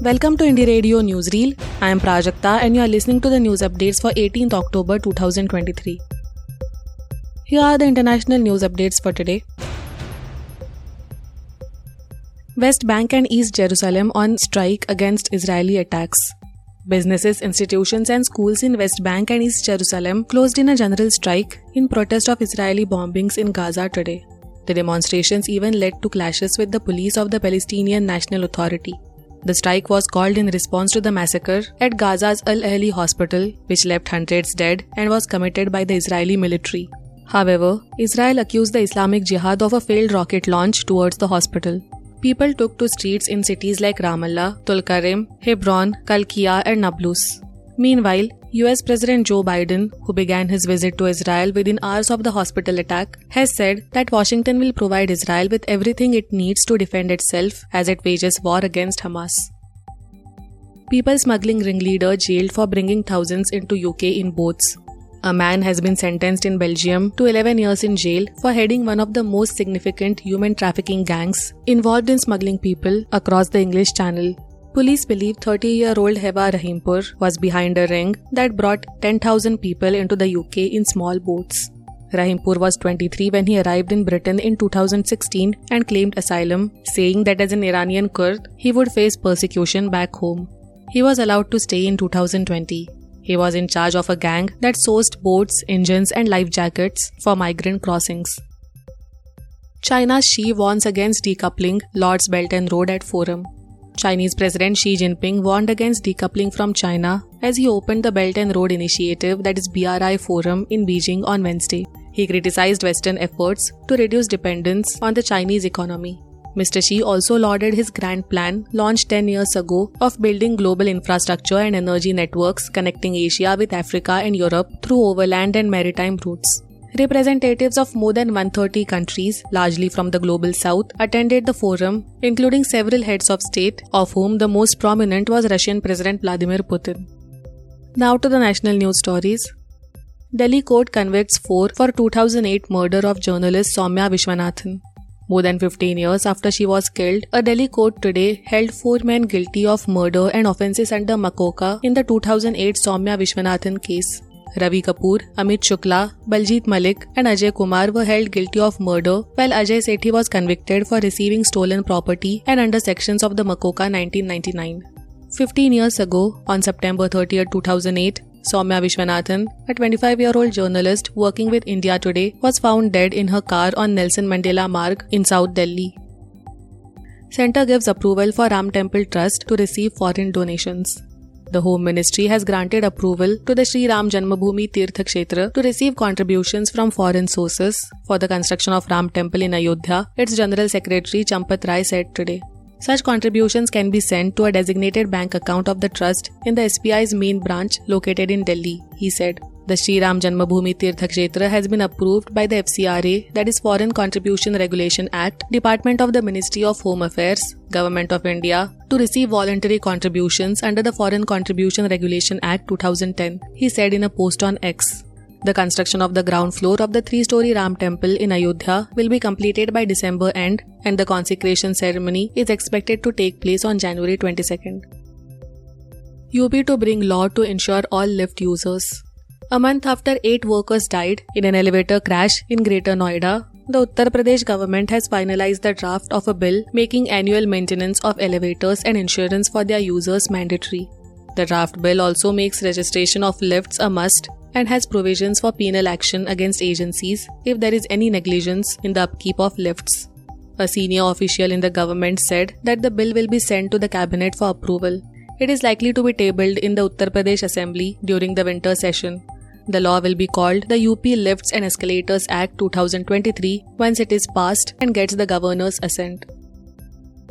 Welcome to Indie Radio Newsreel. I am Prajakta and you are listening to the news updates for 18th October 2023. Here are the international news updates for today. West Bank and East Jerusalem on strike against Israeli attacks. Businesses, institutions, and schools in West Bank and East Jerusalem closed in a general strike in protest of Israeli bombings in Gaza today. The demonstrations even led to clashes with the police of the Palestinian National Authority. The strike was called in response to the massacre at Gaza's Al Ahli hospital, which left hundreds dead and was committed by the Israeli military. However, Israel accused the Islamic Jihad of a failed rocket launch towards the hospital. People took to streets in cities like Ramallah, Tulkarim, Hebron, Kalkia, and Nablus. Meanwhile, US President Joe Biden, who began his visit to Israel within hours of the hospital attack, has said that Washington will provide Israel with everything it needs to defend itself as it wages war against Hamas. People smuggling ringleader jailed for bringing thousands into UK in boats. A man has been sentenced in Belgium to 11 years in jail for heading one of the most significant human trafficking gangs involved in smuggling people across the English Channel. Police believe 30 year old Hewa Rahimpur was behind a ring that brought 10,000 people into the UK in small boats. Rahimpur was 23 when he arrived in Britain in 2016 and claimed asylum, saying that as an Iranian Kurd, he would face persecution back home. He was allowed to stay in 2020. He was in charge of a gang that sourced boats, engines, and life jackets for migrant crossings. China's Xi warns against decoupling lauds Belt and Road at Forum. Chinese President Xi Jinping warned against decoupling from China as he opened the Belt and Road Initiative, that is BRI Forum, in Beijing on Wednesday. He criticized Western efforts to reduce dependence on the Chinese economy. Mr. Xi also lauded his grand plan, launched 10 years ago, of building global infrastructure and energy networks connecting Asia with Africa and Europe through overland and maritime routes. Representatives of more than 130 countries, largely from the global south, attended the forum, including several heads of state, of whom the most prominent was Russian President Vladimir Putin. Now to the national news stories. Delhi court convicts four for 2008 murder of journalist Soumya Vishwanathan. More than 15 years after she was killed, a Delhi court today held four men guilty of murder and offences under MCOCA in the 2008 Soumya Vishwanathan case. Ravi Kapoor, Amit Shukla, Baljit Malik, and Ajay Kumar were held guilty of murder, while Ajay Sethi was convicted for receiving stolen property and under sections of the MCOCA 1999. 15 years ago, on September 30, 2008, Soumya Vishwanathan, a 25 year old journalist working with India Today, was found dead in her car on Nelson Mandela Marg in South Delhi. Centre gives approval for Ram Temple Trust to receive foreign donations. The Home Ministry has granted approval to the Sri Ram Janmabhoomi Tirtha Kshetra to receive contributions from foreign sources for the construction of Ram Temple in Ayodhya, its General Secretary Champat Rai said today. Such contributions can be sent to a designated bank account of the trust in the SBI's main branch located in Delhi, he said. The Sri Ram Janmabhoomi Tirtha Kshetra has been approved by the FCRA, that is Foreign Contribution Regulation Act, Department of the Ministry of Home Affairs, Government of India, to receive voluntary contributions under the Foreign Contribution Regulation Act 2010, he said in a post on X. The construction of the ground floor of the three story Ram temple in Ayodhya will be completed by December end, and the consecration ceremony is expected to take place on January 22nd. UP to bring law to insure all lift users. A month after eight workers died in an elevator crash in Greater Noida, the Uttar Pradesh government has finalized the draft of a bill making annual maintenance of elevators and insurance for their users mandatory. The draft bill also makes registration of lifts a must and has provisions for penal action against agencies if there is any negligence in the upkeep of lifts. A senior official in the government said that the bill will be sent to the cabinet for approval. It is likely to be tabled in the Uttar Pradesh Assembly during the winter session. The law will be called the UP Lifts and Escalators Act 2023 once it is passed and gets the governor's assent.